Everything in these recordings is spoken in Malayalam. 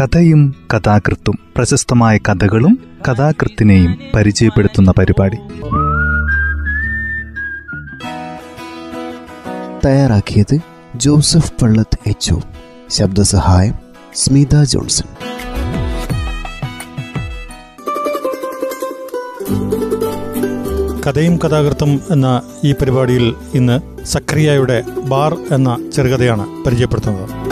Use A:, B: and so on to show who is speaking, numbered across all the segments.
A: കഥയും കഥാകൃത്തും പ്രശസ്തമായ കഥകളും കഥാകൃത്തിനെയും പരിചയപ്പെടുത്തുന്ന പരിപാടി.
B: തയ്യാറാക്കിയത് ജോസഫ് പള്ളത്ത് എച്ച് ശബ്ദസഹായം സ്മിത ജോൺസൺ.
C: കഥയും കഥാകൃത്തും എന്ന ഈ പരിപാടിയിൽ ഇന്ന് സക്രിയയുടെ ബാർ എന്ന ചെറുകഥയാണ് പരിചയപ്പെടുത്തുന്നത്.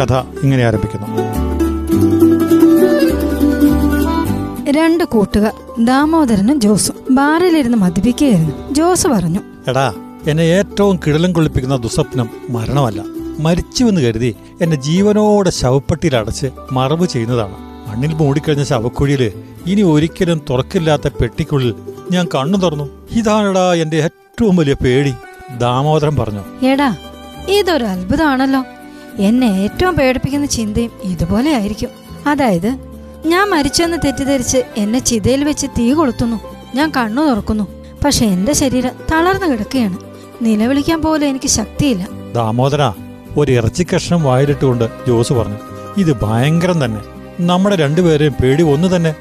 C: കഥ ഇങ്ങനെ ആരംഭിക്കുന്നു.
D: രണ്ട് കൂട്ടുകാർ ദാമോദരനും ജോസും ബാറിലിരുന്ന് മദ്യപിക്കുകയായിരുന്നു. ജോസ് പറഞ്ഞു
C: എടാ എന്നെ ഏറ്റവും കിടലം കൊള്ളിപ്പിക്കുന്ന ദുസ്വപ്നം മരണമല്ല. മരിച്ചുവെന്ന് കരുതി എന്നെ ജീവനോടെ ശവപ്പെട്ടിയിൽ അടച്ച് മറവ് ചെയ്യുന്നതാണ്. മണ്ണിൽ മൂടിക്കഴിഞ്ഞ ശവക്കുഴിയിൽ ഇനി ഒരിക്കലും തുറക്കില്ലാത്ത പെട്ടിക്കുള്ളിൽ ഞാൻ കണ്ണു തുറന്നു. ഇതാണെടാ എന്റെ ഏറ്റവും വലിയ പേടി ദാമോദരൻ പറഞ്ഞു.
D: എടാ ഇതൊരു അത്ഭുതമാണല്ലോ. എന്നെ ഏറ്റവും പേടിപ്പിക്കുന്ന ചിന്തയും ഇതുപോലെ ആയിരിക്കും. അതായത് ഞാൻ മരിച്ചെന്ന് തെറ്റിദ്ധരിച്ച് എന്നെ ചിതയിൽ വെച്ച് തീ കൊളുത്തുന്നു. ഞാൻ കണ്ണു തുറക്കുന്നു. പക്ഷെ എന്റെ ശരീരം തളർന്നു കിടക്കുകയാണ്. നിലവിളിക്കാൻ പോലും എനിക്ക് ശക്തിയില്ല.
C: ദാമോദര ഒരു ഇറച്ചി കഷ്ണം വായിലിട്ടുകൊണ്ട് ജോസ് പറഞ്ഞു ഇത് ഭയങ്കരം തന്നെ. നമ്മുടെ രണ്ടുപേരെയും പേടി ഒന്ന് തന്നെ.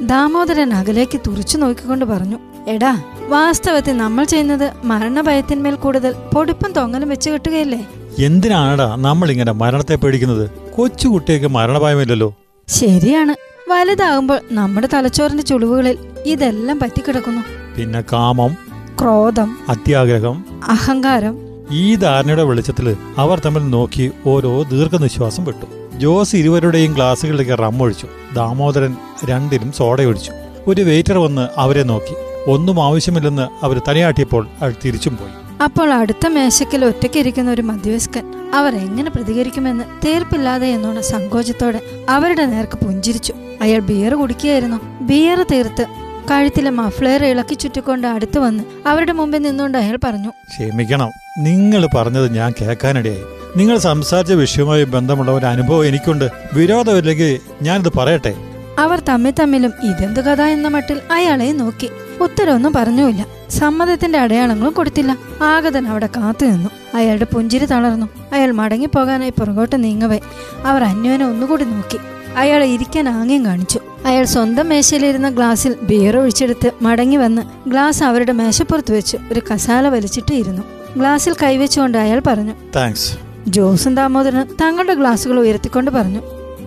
D: ദാമോദരൻ അകലേക്ക് തുറച്ചു നോക്കിക്കൊണ്ട് പറഞ്ഞു എടാ വാസ്തവത്തിൽ നമ്മൾ ചെയ്യുന്നത് മരണഭയത്തിന്മേൽ കൂടുതൽ പൊടിപ്പും തൊങ്ങലും വെച്ച് കെട്ടുകയല്ലേ?
C: എന്തിനാണടാ നമ്മൾ ഇങ്ങനെ മരണത്തെ പേടിക്കുന്നത്? കൊച്ചുകുട്ടിയൊക്കെ മരണഭയമില്ലല്ലോ.
D: ശരിയാണ്. വലുതാകുമ്പോൾ നമ്മുടെ തലച്ചോറിന്റെ ചുളിവുകളിൽ ഇതെല്ലാം പറ്റിക്കിടക്കുന്നു.
C: പിന്നെ കാമം
D: ക്രോധം
C: അത്യാഗ്രഹം
D: അഹങ്കാരം.
C: ഈ ധാരണയുടെ വെളിച്ചത്തിൽ അവർ തമ്മിൽ നോക്കി ഓരോ ദീർഘനിശ്വാസം വിട്ടു ജോസ് ഇരുവരുടെയും ഗ്ലാസുകളിലേക്ക് റമ്മൊഴിച്ചു. ദാമോദരൻ രണ്ടിലും സോഡയൊഴിച്ചു. ഒരു വെയിറ്റർ വന്ന് അവരെ നോക്കി. ഒന്നും ആവശ്യമില്ലെന്ന് അവർ തനിയാട്ടിയപ്പോൾ അവർ തിരിച്ചും പോയി.
D: അപ്പോൾ അടുത്ത മേശയ്ക്കൽ ഒറ്റയ്ക്കിരിക്കുന്ന ഒരു മധ്യവയസ്കൻ അവർ എങ്ങനെ പ്രതികരിക്കുമെന്ന് തീർപ്പില്ലാതെ എന്നോണ സങ്കോചത്തോടെ അവരുടെ നേർക്ക് പുഞ്ചിരിച്ചു. അയാൾ ബിയർ കുടിക്കുകയായിരുന്നു. ബിയർ തീർത്ത് കഴുത്തിലെ മഫ്ലെയർ ഇളക്കി ചുറ്റിക്കൊണ്ട് അടുത്തു വന്ന് അവരുടെ മുമ്പിൽ നിന്നുകൊണ്ട് അയാൾ പറഞ്ഞു
C: ക്ഷമിക്കണം. നിങ്ങൾ പറഞ്ഞത് ഞാൻ കേൾക്കാനിടയായി. നിങ്ങൾ സംസാരിച്ച വിഷയവുമായി ബന്ധമുള്ള ഒരു അനുഭവം എനിക്കുണ്ട്. വിരോധമില്ലെങ്കിൽ ഞാനിത് പറയട്ടെ.
D: അവർ തമ്മിൽ തമ്മിലും ഇതെന്ത് കഥ എന്ന മട്ടിൽ അയാളെ നോക്കി. ഉത്തരവൊന്നും പറഞ്ഞുമില്ല. സമ്മതത്തിന്റെ അടയാളങ്ങളും കൊടുത്തില്ല. ആഗതൻ അവിടെ കാത്തു നിന്നു. അയാളുടെ പുഞ്ചിരി തളർന്നു. അയാൾ മടങ്ങിപ്പോകാനായി പുറകോട്ട് നീങ്ങവേ. അവർ അന്യോനെ ഒന്നുകൂടി നോക്കി. അയാളെ ഇരിക്കാൻ ആംഗ്യം കാണിച്ചു. അയാൾ സ്വന്തം മേശയിലിരുന്ന ഗ്ലാസ്സിൽ ബിയർ ഒഴിച്ചെടുത്ത് മടങ്ങി വന്ന് ഗ്ലാസ് അവരുടെ മേശപ്പുറത്ത് വെച്ച് ഒരു കസാല വലിച്ചിട്ട് ഇരുന്നു ഗ്ലാസ്സിൽ കൈവച്ചുകൊണ്ട് അയാൾ പറഞ്ഞു
C: താങ്ക്സ്
D: ജോസും ദാമോദരനും തങ്ങളുടെ ഗ്ലാസുകൾ ഉയർത്തിക്കൊണ്ട് പറഞ്ഞു.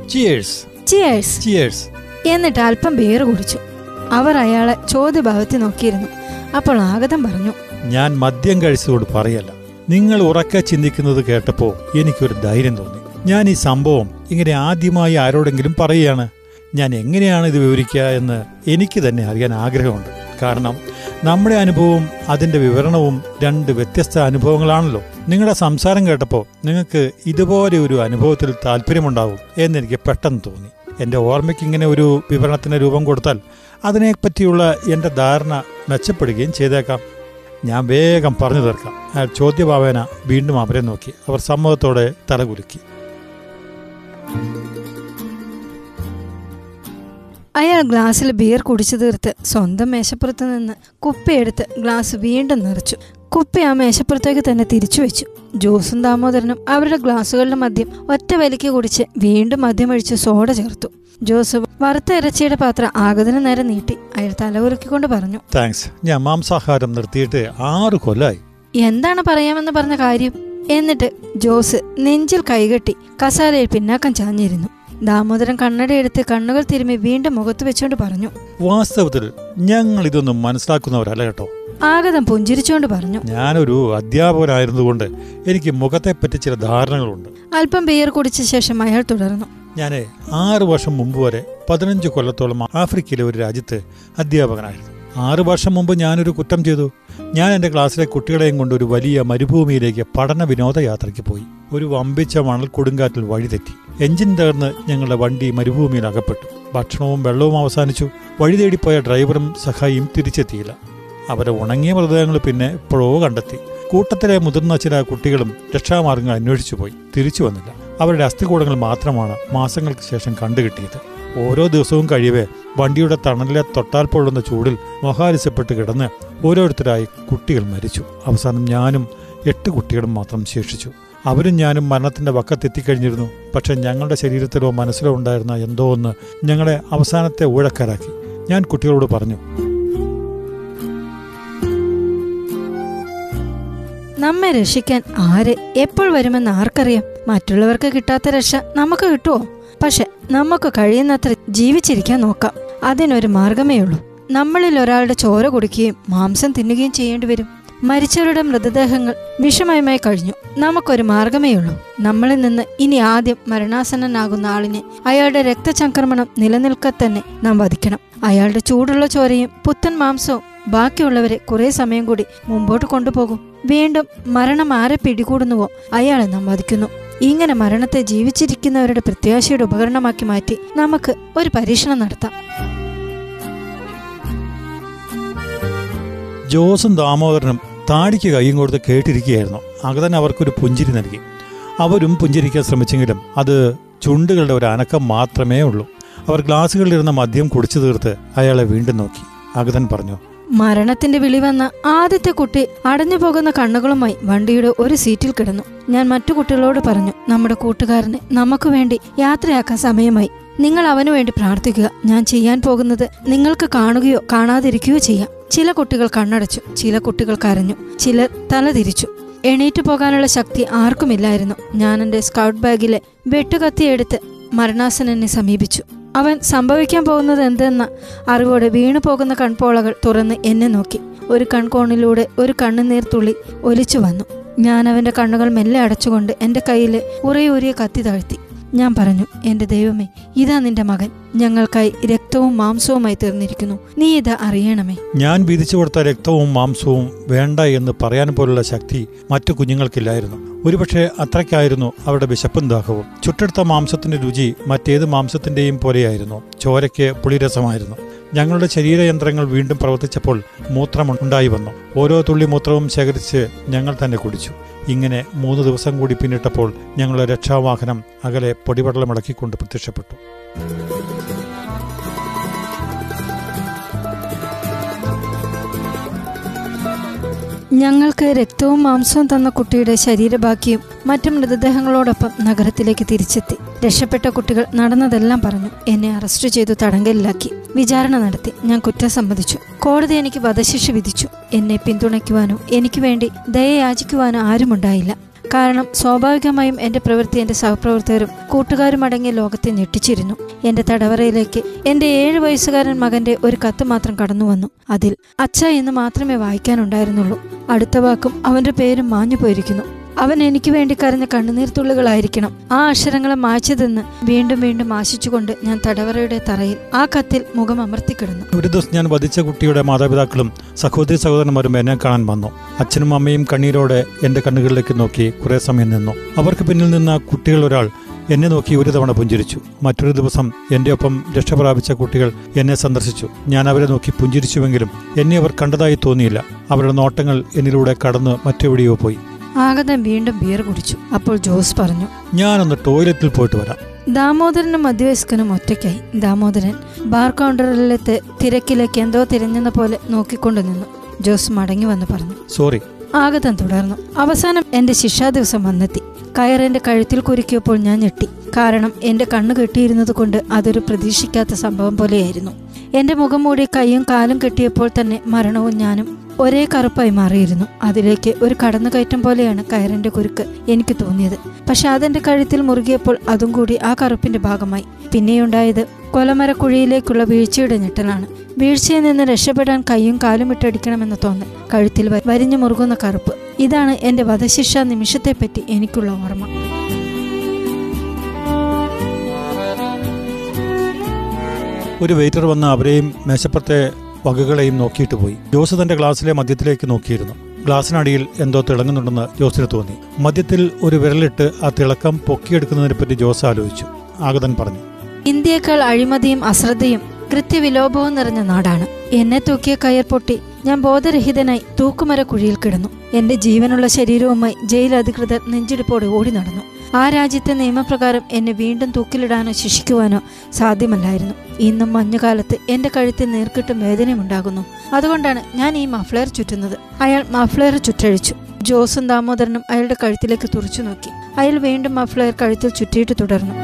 C: ചിയേഴ്സ്
D: ചിയേഴ്സ്
C: ചിയേഴ്സ്
D: എന്നിട്ട് അല്പം പേര് കുടിച്ചു. അവർ അയാളെ ചോദ്യഭാവത്തിൽ നോക്കിയിരുന്നു. അപ്പോൾ ആഗതം പറഞ്ഞു.
C: ഞാൻ മദ്യം കഴിച്ചതോട് പറയല്ല. നിങ്ങൾ ഉറക്കെ ചിന്തിക്കുന്നത് കേട്ടപ്പോ എനിക്കൊരു ധൈര്യം തോന്നി. ഞാൻ ഈ സംഭവം ഇങ്ങനെ ആദ്യമായി ആരോടെങ്കിലും പറയുകയാണ്. ഞാൻ എങ്ങനെയാണ് ഇത് വിവരിക്കുക എന്ന് എനിക്ക് തന്നെ അറിയാൻ ആഗ്രഹമുണ്ട്. കാരണം നമ്മുടെ അനുഭവവും അതിന്റെ വിവരണവും രണ്ട് വ്യത്യസ്ത അനുഭവങ്ങളാണല്ലോ. നിങ്ങളുടെ സംസാരം കേട്ടപ്പോൾ നിങ്ങൾക്ക് ഇതുപോലെ ഒരു അനുഭവത്തിൽ താല്പര്യമുണ്ടാവും എന്നെനിക്ക് പെട്ടെന്ന് തോന്നി. എന്റെ ഓർമ്മയ്ക്ക് ഇങ്ങനെ ഒരു വിവരണത്തിന് രൂപം കൊടുത്താൽ അതിനെപ്പറ്റിയുള്ള എന്റെ ധാരണ മെച്ചപ്പെടുകയും ചെയ്തേക്കാം. ഞാൻ വേഗം പറഞ്ഞു തീർക്കാം. അയാൾ ചോദ്യഭാവേന വീണ്ടും അവരെ നോക്കി. അവർ സമ്മതത്തോടെ തലകുലുക്കി
D: അയാൾ ഗ്ലാസ്സിൽ ബിയർ കുടിച്ചു തീർത്ത് സ്വന്തം മേശപ്പുറത്ത് നിന്ന് കുപ്പിയെടുത്ത് ഗ്ലാസ് വീണ്ടും നിറച്ചു. കുപ്പി ആ മേശപ്പുറത്തേക്ക് തന്നെ തിരിച്ചു വെച്ചു. ജോസും ദാമോദരനും അവരുടെ ഗ്ലാസ്സുകളുടെ മദ്യം ഒറ്റ വലിക്ക് കുടിച്ച് വീണ്ടും മദ്യം ഒഴിച്ച് സോഡ ചേർത്തു. ജോസ് വറുത്ത ഇറച്ചിയുടെ പാത്രം ആഗതന് നേരെ നീട്ടി. അയാൾ തലകുലുക്കിക്കൊണ്ട് പറഞ്ഞു
C: താങ്ക്സ്. ഞാൻ മാംസാഹാരം നിർത്തിയിട്ട് ആറ് കൊല്ലായി.
D: എന്താണ് പറയാമെന്ന് പറഞ്ഞ കാര്യം? എന്നിട്ട് ജോസ് നെഞ്ചിൽ കൈകെട്ടി കസാലയിൽ പിന്നാക്കം ചാഞ്ഞിരുന്നു. ദാമോദരൻ കണ്ണടയെടുത്ത് കണ്ണുകൾ തിരുമ്മി വീണ്ടും മുഖത്ത് വെച്ചുകൊണ്ട് പറഞ്ഞു
C: വാസ്തവത്തിൽ ഞങ്ങൾ ഇതൊന്നും മനസ്സിലാക്കുന്നവരല്ല കേട്ടോ.
D: ആഗതം പുഞ്ചിരിച്ചുകൊണ്ട് പറഞ്ഞു.
C: ഞാനൊരു അധ്യാപകനായിരുന്നുകൊണ്ട് എനിക്ക് മുഖത്തെ പറ്റി ചില ധാരണകളുണ്ട്.
D: അല്പം ബിയർ കുടിച്ച ശേഷം അയാൾ തുടർന്നു.
C: ഞാൻ ആറു വർഷം മുമ്പ് വരെ പതിനഞ്ച് കൊല്ലത്തോളം ആഫ്രിക്കയിലെ ഒരു രാജ്യത്ത് അധ്യാപകനായിരുന്നു. ആറ് വർഷം മുമ്പ് ഞാനൊരു കുറ്റം ചെയ്തു. ഞാൻ എന്റെ ക്ലാസ്സിലെ കുട്ടികളെയും കൊണ്ട് ഒരു വലിയ മരുഭൂമിയിലേക്ക് പഠന വിനോദയാത്രയ്ക്ക് പോയി. ഒരു വമ്പിച്ച മണൽ കൊടുങ്കാറ്റിൽ വഴിതെറ്റി. എഞ്ചിൻ തകർന്ന് ഞങ്ങളുടെ വണ്ടി മരുഭൂമിയിൽ അകപ്പെട്ടു. ഭക്ഷണവും വെള്ളവും അവസാനിച്ചു. വഴി തേടിപ്പോയ ഡ്രൈവറും സഹായിയും തിരിച്ചെത്തിയില്ല. അവരെ ഉണങ്ങിയ മൃതദേഹങ്ങൾ പിന്നെ എപ്പോഴോ കണ്ടെത്തി. കൂട്ടത്തിലെ മുതിർന്ന ചില കുട്ടികളും രക്ഷാമാർഗങ്ങൾ അന്വേഷിച്ചു പോയി. തിരിച്ചു വന്നില്ല. അവരുടെ അസ്ഥികൂടങ്ങൾ മാത്രമാണ് മാസങ്ങൾക്ക് ശേഷം കണ്ടുകിട്ടിയത്. ഓരോ ദിവസവും കഴിയവേ വണ്ടിയുടെ തണലിലെ തൊട്ടാൽ പൊള്ളുന്ന ചൂടിൽ മൊഹാലിസപ്പെട്ട് കിടന്ന് ഓരോരുത്തരായി കുട്ടികൾ മരിച്ചു. അവസാനം ഞാനും എട്ട് കുട്ടികളും മാത്രം ശേഷിച്ചു. അവരും ഞാനും മരണത്തിന്റെ വക്കത്തെത്തിക്കഴിഞ്ഞിരുന്നു. പക്ഷെ ഞങ്ങളുടെ ശരീരത്തിലോ മനസ്സിലോ ഉണ്ടായിരുന്ന എന്തോ ഒന്ന് ഞങ്ങളെ അവസാനത്തെ ഊഴക്കാരാക്കി. ഞാൻ കുട്ടികളോട് പറഞ്ഞു
D: നമ്മെ രക്ഷിക്കാൻ ആര് എപ്പോൾ വരുമെന്ന് ആർക്കറിയാം? മറ്റുള്ളവർക്ക് കിട്ടാത്ത രക്ഷ നമുക്ക് കിട്ടുമോ പക്ഷെ നമുക്ക് കഴിയുന്നത്ര ജീവിച്ചിരിക്കാൻ നോക്കാം. അതിനൊരു മാർഗമേ ഉള്ളൂ. നമ്മളിൽ ഒരാളുടെ ചോര കുടിക്കുകയും മാംസം തിന്നുകയും ചെയ്യേണ്ടി വരും. മരിച്ചവരുടെ മൃതദേഹങ്ങൾ വിഷമയമായി കഴിഞ്ഞു. നമുക്കൊരു മാർഗമേ ഉള്ളൂ. നമ്മളിൽ നിന്ന് ഇനി ആദ്യം മരണാസന്നനാകുന്ന ആളിനെ അയാളുടെ രക്തചംക്രമണം നിലനിൽക്കെ തന്നെ നാം വധിക്കണം. അയാളുടെ ചൂടുള്ള ചോരയും പുത്തൻ മാംസവും ബാക്കിയുള്ളവരെ കുറേ സമയം കൂടി മുമ്പോട്ട് കൊണ്ടുപോകും. വീണ്ടും മരണം ആരെ പിടികൂടുന്നുവോ? അയാളെ നാം വധിക്കുന്നു ഇങ്ങനെ മരണത്തെ ജീവിച്ചിരിക്കുന്നവരുടെ പ്രത്യാശയുടെ ഉപകരണമാക്കി മാറ്റി നമുക്ക് ഒരു പരീക്ഷണം നടത്താം.
C: ജോസും ദാമോദരനും താടിക്ക് കൈയും കൊടുത്ത് കേട്ടിരിക്കുകയായിരുന്നു. അകതൻ അവർക്കൊരു പുഞ്ചിരി നൽകി. അവരും പുഞ്ചിരിക്കാൻ ശ്രമിച്ചെങ്കിലും അത് ചുണ്ടുകളുടെ ഒരു അനക്കം മാത്രമേ ഉള്ളൂ. അവർ ഗ്ലാസുകളിലിരുന്ന മദ്യം കുടിച്ചു തീർത്ത് അയാളെ വീണ്ടും നോക്കി. അഗതൻ പറഞ്ഞു
D: മരണത്തിന്റെ വിളി വന്ന ആദ്യത്തെ കുട്ടി അടഞ്ഞു പോകുന്ന കണ്ണുകളുമായി വണ്ടിയുടെ ഒരു സീറ്റിൽ കിടന്നു. ഞാൻ മറ്റു കുട്ടികളോട് പറഞ്ഞു നമ്മുടെ കൂട്ടുകാരനെ നമുക്ക് വേണ്ടി യാത്രയാക്കാൻ സമയമായി. നിങ്ങൾ അവനു വേണ്ടി പ്രാർത്ഥിക്കുക. ഞാൻ ചെയ്യാൻ പോകുന്നത് നിങ്ങൾക്ക് കാണുകയോ കാണാതിരിക്കുകയോ ചെയ്യാം. ചില കുട്ടികൾ കണ്ണടച്ചു ചില കുട്ടികൾ കരഞ്ഞു ചിലർ തല തിരിച്ചു. എണീറ്റു പോകാനുള്ള ശക്തി ആർക്കുമില്ലായിരുന്നു. ഞാൻ എന്റെ സ്കൗട്ട് ബാഗിലെ വെട്ടുകത്തിയെടുത്ത് മരണാസനനെ സമീപിച്ചു. അവൻ സംഭവിക്കാൻ പോകുന്നത് എന്തെന്ന അറിവോടെ വീണു പോകുന്ന കൺപോളകൾ തുറന്ന് എന്നെ നോക്കി. ഒരു കൺകോണിലൂടെ ഒരു കണ്ണുനീർ തുള്ളി ഒലിച്ചു വന്നു. ഞാൻ അവന്റെ കണ്ണുകൾ മെല്ലെ അടച്ചുകൊണ്ട് എന്റെ കയ്യിലെ ഉറയൂരിയ കത്തി താഴ്ത്തി. ഞാൻ പറഞ്ഞു എന്റെ ദൈവമേ ഇതാ നിന്റെ മകൻ. ഞങ്ങൾക്കായി രക്തവും മാംസവുമായി തീർന്നിരിക്കുന്നു. നീ ഇത് അറിയണമേ.
C: ഞാൻ വിധിച്ചു കൊടുത്ത രക്തവും മാംസവും വേണ്ട എന്ന് പറയാൻ പോലുള്ള ശക്തി മറ്റു കുഞ്ഞുങ്ങൾക്കില്ലായിരുന്നു. ഒരുപക്ഷെ അത്രയ്ക്കായിരുന്നു അവരുടെ വിശപ്പും ദാഹവും. ചുട്ടെടുത്ത മാംസത്തിന്റെ രുചി മറ്റേത് മാംസത്തിന്റെയും പോലെയായിരുന്നു. ചോരയ്ക്ക് പുളിരസമായിരുന്നു. ഞങ്ങളുടെ ശരീരയന്ത്രങ്ങൾ വീണ്ടും പ്രവർത്തിച്ചപ്പോൾ മൂത്രം ഉണ്ടായി വന്നു. ഓരോ തുള്ളി മൂത്രവും ശേഖരിച്ച് ഞങ്ങൾ തന്നെ കുടിച്ചു. ഇങ്ങനെ മൂന്ന് ദിവസം കൂടി പിന്നിട്ടപ്പോൾ ഞങ്ങളുടെ രക്ഷാവാഹനം അകലെ പൊടിപടലമിളക്കിക്കൊണ്ട് പ്രത്യക്ഷപ്പെട്ടു.
D: ഞങ്ങൾക്ക് രക്തവും മാംസവും തന്ന കുട്ടിയുടെ ശരീരബാക്കിയും മറ്റു മൃതദേഹങ്ങളോടൊപ്പം നഗരത്തിലേക്ക് തിരിച്ചെത്തി. രക്ഷപ്പെട്ട കുട്ടികൾ നടന്നതെല്ലാം പറഞ്ഞു. എന്നെ അറസ്റ്റ് ചെയ്തു തടങ്കലിലാക്കി. വിചാരണ നടത്തി. ഞാൻ കുറ്റം സമ്മതിച്ചു. കോടതി എനിക്ക് വധശിക്ഷ വിധിച്ചു. എന്നെ പിന്തുണയ്ക്കുവാനോ എനിക്ക് വേണ്ടി ദയയാചിക്കുവാനോ ആരുമുണ്ടായില്ല. കാരണം സ്വാഭാവികമായും എന്റെ പ്രവൃത്തി എന്റെ സഹപ്രവർത്തകരും കൂട്ടുകാരും അടങ്ങിയ ലോകത്തെ ഞെട്ടിച്ചിരുന്നു. എന്റെ തടവറയിലേക്ക് എന്റെ ഏഴു വയസ്സുകാരൻ മകന്റെ ഒരു കത്ത് മാത്രം കടന്നു വന്നു അതിൽ അച്ഛ എന്ന് മാത്രമേ വായിക്കാനുണ്ടായിരുന്നുള്ളൂ. അടുത്ത വാക്കും അവന്റെ പേരും മാഞ്ഞു പോയിരിക്കുന്നു അവൻ എനിക്ക് വേണ്ടി കരഞ്ഞ കണ്ണുനീർത്തുള്ളികളായിരിക്കണം. ആ അക്ഷരങ്ങളെ മായ്ച്ചതെന്ന് വീണ്ടും വീണ്ടും ആശിച്ചുകൊണ്ട് ഞാൻ തടവറയുടെ തറയിൽ ആ കത്തിൽ മുഖം അമർത്തിക്കിടന്നു
C: ഒരു ദിവസം ഞാൻ വധിച്ച കുട്ടിയുടെ മാതാപിതാക്കളും സഹോദരി സഹോദരന്മാരും എന്നെ കാണാൻ വന്നു. അച്ഛനും അമ്മയും കണ്ണീരോടെ എന്റെ കണ്ണുകളിലേക്ക് നോക്കി കുറെ സമയം നിന്നു. അവർക്ക് പിന്നിൽ നിന്ന കുട്ടികൾ ഒരാൾ എന്നെ നോക്കി ഒരു തവണ പുഞ്ചിരിച്ചു. മറ്റൊരു ദിവസം എന്റെ ഒപ്പം രക്ഷപ്രാപിച്ച കുട്ടികൾ എന്നെ സന്ദർശിച്ചു. ഞാൻ അവരെ നോക്കി പുഞ്ചിരിച്ചുവെങ്കിലും എന്നെ അവർ കണ്ടതായി തോന്നിയില്ല. അവരുടെ നോട്ടങ്ങൾ എന്നിലൂടെ കടന്ന് മറ്റെവിടെയോ പോയി.
D: ആഗതൻ വീണ്ടും ബിയർ കുടിച്ചു. അപ്പോൾ ജോസ് പറഞ്ഞു
C: ഞാനൊന്ന് ടോയ്ലറ്റിൽ പോയിട്ട് വരാം.
D: ദാമോദരനും മധ്യവയസ്കനും ഒറ്റയ്ക്കായി. ദാമോദരൻ ബാർ കൗണ്ടറിലെത്ത് തിരക്കിലേക്ക് എന്തോ തിരഞ്ഞെന്ന പോലെ നോക്കിക്കൊണ്ടു നിന്നു. ജോസ് മടങ്ങി വന്ന് പറഞ്ഞു
C: സോറി
D: ആഗതം തുടർന്നു. അവസാനം എന്റെ ശിക്ഷാദിവസം വന്നെത്തി. കയറെന്റെ കഴുത്തിൽ കുരുക്കിയപ്പോൾ ഞാൻ ഞെട്ടി. കാരണം എന്റെ കണ്ണു കെട്ടിയിരുന്നത് കൊണ്ട് അതൊരു പ്രതീക്ഷിക്കാത്ത സംഭവം പോലെയായിരുന്നു. എന്റെ മുഖം മൂടി കൈയും കാലും കെട്ടിയപ്പോൾ തന്നെ മരണവും ഞാനും ഒരേ കറുപ്പായി മാറിയിരുന്നു. അതിലേക്ക് ഒരു കടന്നുകയറ്റം പോലെയാണ് കയറിന്റെ കുരുക്ക് എനിക്ക് തോന്നിയത്. പക്ഷെ അതെന്റെ കഴുത്തിൽ മുറുകിയപ്പോൾ അതും കൂടി ആ കറുപ്പിന്റെ ഭാഗമായി. പിന്നെയുണ്ടായത് കൊലമരക്കുഴിയിലേക്കുള്ള വീഴ്ചയുടെ ഞെട്ടലാണ്. വീഴ്ചയിൽ നിന്ന് രക്ഷപ്പെടാൻ കൈയും കാലും ഇട്ടടിക്കണമെന്ന് തോന്നൽ. കഴുത്തിൽ വരിഞ്ഞു മുറുകുന്ന കറുപ്പ്. ഇതാണ് എന്റെ വധശിക്ഷ നിമിഷത്തെപ്പറ്റി എനിക്കുള്ള ഓർമ്മ.
C: ഒരു വെയിറ്റർ വന്ന് അവരെയും മേശപ്പുറത്തെ വകകളെയും നോക്കിയിട്ട് പോയി. ജോസ് തന്റെ ഗ്ലാസ്സിലെ മദ്യത്തിലേക്ക് നോക്കിയിരുന്നു. ഗ്ലാസ്സിനടിയിൽ എന്തോ തിളങ്ങുന്നുണ്ടെന്ന് ജോസിന് തോന്നി. മദ്യത്തിൽ ഒരു വിരലിട്ട് ആ തിളക്കം പൊക്കിയെടുക്കുന്നതിനെ പറ്റി ജോസ് ആലോചിച്ചു. ആഗതൻ പറഞ്ഞു
D: ഇന്ത്യയേക്കാൾ അഴിമതിയും അശ്രദ്ധയും കൃത്യവിലോപവും നിറഞ്ഞ നാടാണ്. എന്നെ തൂക്കിയ കയർ പൊട്ടി. ഞാൻ ബോധരഹിതനായി തൂക്കുമര കുഴിയിൽ കിടന്നു. എന്റെ ജീവനുള്ള ശരീരവുമായി ജയിൽ അധികൃതർ നെഞ്ചിടിപ്പോടെ ഓടി നടന്നു. ആ രാജ്യത്തെ നിയമപ്രകാരം എന്നെ വീണ്ടും തൂക്കിലിടാനോ ശിക്ഷിക്കുവാനോ സാധ്യമല്ലായിരുന്നു. ഇന്നും മഞ്ഞുകാലത്ത് എന്റെ കഴുത്തിൽ നീർക്കിട്ടും വേദനയുണ്ടാകുന്നു അതുകൊണ്ടാണ് ഞാൻ ഈ മഫ്ലെയർ ചുറ്റുന്നത്. അയാൾ മഫ്ലെയർ ചുറ്റഴിച്ചു. ജോസും ദാമോദരനും അയാളുടെ കഴുത്തിലേക്ക് തുറച്ചു നോക്കി. അയാൾ വീണ്ടും മഫ്ലയർ കഴുത്തിൽ ചുറ്റിയിട്ട് തുടർന്നു.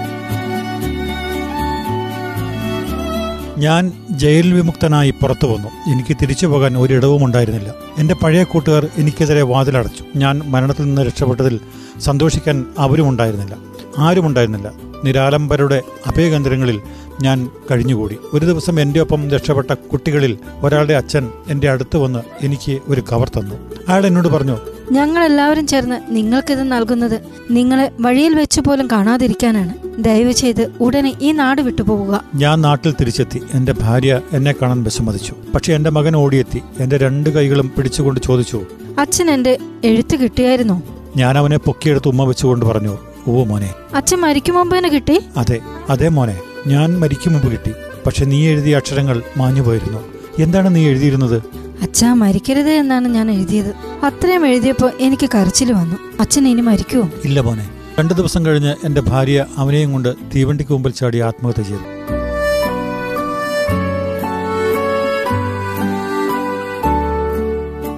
C: ഞാൻ ജയിൽ വിമുക്തനായി പുറത്തു വന്നു. എനിക്ക് തിരിച്ചു പോകാൻ ഒരിടവും ഉണ്ടായിരുന്നില്ല എന്റെ പഴയ കൂട്ടുകാർ എനിക്കെതിരെ വാതിലടച്ചു. ഞാൻ മരണത്തിൽ നിന്ന് രക്ഷപ്പെട്ടതിൽ സന്തോഷിക്കാൻ അവരും ഉണ്ടായിരുന്നില്ല ആരും ഉണ്ടായിരുന്നില്ല. നിരാലംബരുടെ അഭയകേന്ദ്രങ്ങളിൽ ഞാൻ കഴിഞ്ഞുകൂടി. ഒരു ദിവസം എന്റെ ഒപ്പം രക്ഷപ്പെട്ട കുട്ടികളിൽ ഒരാളുടെ അച്ഛൻ എന്റെ അടുത്ത് വന്ന് എനിക്ക് ഒരു കവർ തന്നു. അയാൾ എന്നോട് പറഞ്ഞു
D: ഞങ്ങൾ എല്ലാവരും ചേർന്ന് നിങ്ങൾക്കിത് നൽകുന്നത് നിങ്ങളെ വഴിയിൽ വെച്ച് പോലും കാണാതിരിക്കാനാണ്. ദയവ് ചെയ്ത് ഉടനെ ഈ നാട് വിട്ടുപോകുക
C: ഞാൻ നാട്ടിൽ തിരിച്ചെത്തി. എന്റെ ഭാര്യ എന്നെ കാണാൻ വിസമ്മതിച്ചു. പക്ഷെ എന്റെ മകൻ ഓടിയെത്തി. എന്റെ രണ്ട് കൈകളും പിടിച്ചുകൊണ്ട് ചോദിച്ചു
D: അച്ഛൻ എന്റെ എഴുത്ത് കിട്ടിയായിരുന്നോ?
C: ഞാൻ അവനെ പൊക്കിയെടുത്ത് ഉമ്മ വെച്ചുകൊണ്ട് പറഞ്ഞു ഓ മോനെ.
D: അച്ഛൻ മരിക്കും മുമ്പ് തന്നെ കിട്ടി?
C: അതെ അതെ മോനെ. ഞാൻ മരിക്കും മുമ്പ് കിട്ടി. പക്ഷെ നീ എഴുതിയ അക്ഷരങ്ങൾ മാഞ്ഞു പോയിരുന്നു. എന്താണ് നീ എഴുതിയിരുന്നത്?
D: അച്ഛാ മരിക്കരുത് എന്നാണ് ഞാൻ എഴുതിയത്. അത്രയും എഴുതിയപ്പോ എനിക്ക് കരച്ചിൽ വന്നു. അച്ഛൻ ഇനി മരിക്കുമോ
C: ഇല്ല മോനെ. രണ്ടു ദിവസം കഴിഞ്ഞ് എന്റെ ഭാര്യ അവനെയും കൊണ്ട് തീവണ്ടിക്ക് മുമ്പിൽ ചാടി ആത്മഹത്യ ചെയ്തു.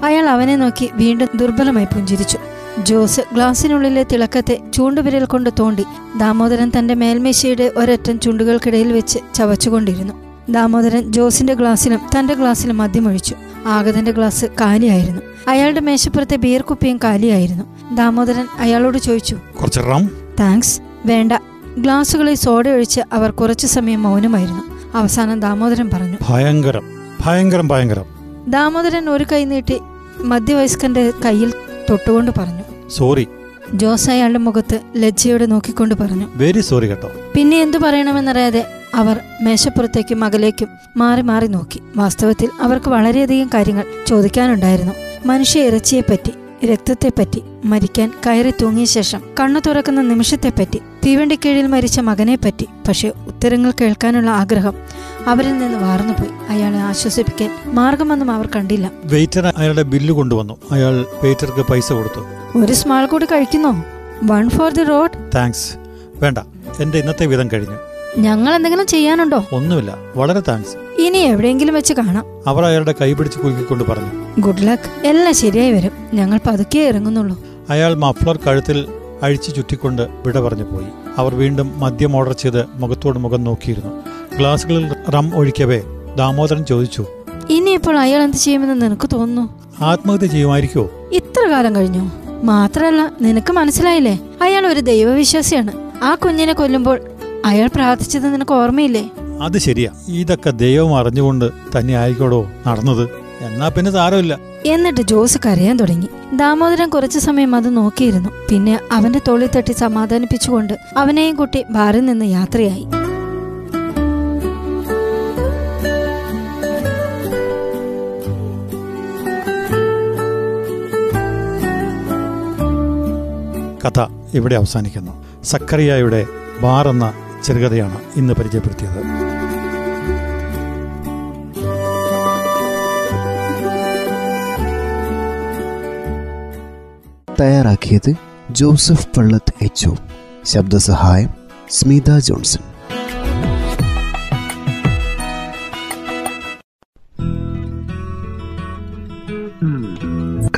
D: അയാൾ അവനെ നോക്കി വീണ്ടും ദുർബലമായി പുഞ്ചിരിച്ചു. ജോസ് ഗ്ലാസിനുള്ളിലെ തിളക്കത്തെ ചൂണ്ടുവിരൽ കൊണ്ട് തോണ്ടി ദാമോദരൻ തന്റെ മേൽമേശയുടെ ഒരറ്റം ചുണ്ടുകൾക്കിടയിൽ വെച്ച് ചവച്ചുകൊണ്ടിരുന്നു. ദാമോദരൻ ജോസിന്റെ ഗ്ലാസ്സിലും തന്റെ ഗ്ലാസ്സിലും മദ്യമൊഴിച്ചു ആഗതന്റെ ഗ്ലാസ് കാലിയായിരുന്നു. അയാളുടെ മേശപ്പുറത്തെ ബിയർ കുപ്പിയും കാലിയായിരുന്നു. ദാമോദരൻ അയാളോട് ചോദിച്ചു
C: കുറച്ച് റം
D: താങ്ക്സ് വേണ്ട. ഗ്ലാസുകളിൽ സോഡ ഒഴിച്ച് അവർ കുറച്ചു സമയം മൗനമായിരുന്നു. അവസാനം ദാമോദരൻ പറഞ്ഞു
C: ഭയങ്കരം ഭയങ്കരം ഭയങ്കരം.
D: ദാമോദരൻ ഒരു കൈ നീട്ടി മധ്യവയസ്കന്റെ കയ്യിൽ തൊട്ടുകൊണ്ട് പറഞ്ഞു
C: സോറി.
D: ജോസ് അയാളുടെ മുഖത്ത് ലജ്ജയോടെ നോക്കിക്കൊണ്ട് പറഞ്ഞു.
C: വെരി സോറി കേട്ടോ.
D: പിന്നെ എന്തു പറയണമെന്നറിയാതെ അവർ മേശപ്പുറത്തേക്കും അകലേക്കും മാറി മാറി നോക്കി. വാസ്തവത്തിൽ അവർക്ക് വളരെയധികം കാര്യങ്ങൾ ചോദിക്കാനുണ്ടായിരുന്നു. മനുഷ്യ ഇറച്ചിയെപ്പറ്റി രക്തത്തെപ്പറ്റി മരിക്കാൻ കയറി തൂങ്ങിയ ശേഷം കണ്ണു തുറക്കുന്ന നിമിഷത്തെപ്പറ്റി തീവണ്ടിക്കീഴിൽ മരിച്ച മകനെപ്പറ്റി പക്ഷേ ഉത്തരങ്ങൾ കേൾക്കാനുള്ള ആഗ്രഹം അവരിൽ നിന്ന് വാർന്നുപോയി. അയാളെ ആശ്വസിപ്പിക്കാൻ മാർഗമൊന്നും അവർ കണ്ടില്ല.
C: വെയിറ്റർ അയാളുടെ ബില്ല് കൊണ്ടുവന്നു. അയാൾ വെയിറ്റർക്ക് പൈസ കൊടുത്തു.
D: ഒരു സ്മാൾ കൂടി കഴിക്കുന്നോ? One for the road
C: thanks വേണ്ട എന്റെ ഇന്നത്തെ വിധം കഴിഞ്ഞു.
D: ഞങ്ങൾ എന്തെങ്കിലും ചെയ്യാനുണ്ടോ?
C: ഒന്നുമില്ല വളരെ താങ്ക്സ്
D: ഇനി എവിടെയെങ്കിലും വെച്ച് കാണാം.
C: അവർ അയാളുടെ കൈ പിടിച്ച് കുലുക്കിക്കൊണ്ട് പറഞ്ഞു.
D: ഗുഡ് ലക്ക് എല്ലാം ശരിയായി വരും. ഞങ്ങൾ പതുക്കെ ഇറങ്ങുന്നുള്ളൂ.
C: അയാൾ മഫ്ലർ കഴുത്തിൽ അഴിച്ചു ചുറ്റിക്കൊണ്ട് വിട പറഞ്ഞു പോയി. അവർ വീണ്ടും മദ്യം ഓർഡർ ചെയ്ത് മുഖത്തോട് മുഖം നോക്കിയിരുന്നു. ഗ്ലാസുകളിൽ റം ഒഴിക്കവേ ദാമോദരൻ ചോദിച്ചു.
D: ഇനിയിപ്പോൾ അയാൾ എന്ത് ചെയ്യുമെന്ന് നിനക്ക് തോന്നുന്നു?
C: ആത്മഹത്യ ചെയ്യുമായിരിക്കോ
D: ഇത്ര കാലം കഴിഞ്ഞു. മാത്രല്ല നിനക്ക് മനസ്സിലായില്ലേ? അയാൾ ഒരു ദൈവവിശ്വാസിയാണ്. ആ കുഞ്ഞിനെ കൊല്ലുമ്പോൾ അയാൾ പ്രാർത്ഥിച്ചത് നിനക്ക് ഓർമ്മയില്ലേ?
C: അത് ശരിയാ. ഇതൊക്കെ ദൈവം അറിഞ്ഞുകൊണ്ട് തന്നെ ആയിക്കോടോ നടന്നത്. എന്നാ പിന്നെ സാരമില്ല.
D: എന്നിട്ട് ജോസ് കരയാൻ തുടങ്ങി. ദാമോദരൻ കുറച്ചു സമയം അത് നോക്കിയിരുന്നു. പിന്നെ അവന്റെ തൊളി തട്ടി സമാധാനിപ്പിച്ചുകൊണ്ട് അവനെയും കുട്ടി ബാറിൽ നിന്ന് യാത്രയായി.
C: കഥ ഇവിടെ അവസാനിക്കുന്നു. സക്കറിയായുടെ ബാർ എന്ന ചെറുകഥയാണ് ഇന്ന് പരിചയപ്പെടുത്തിയത്.
B: തയ്യാറാക്കിയത് ജോസഫ് പള്ളത്ത് എച്ച് ശബ്ദസഹായം സ്മിത ജോൺസൺ.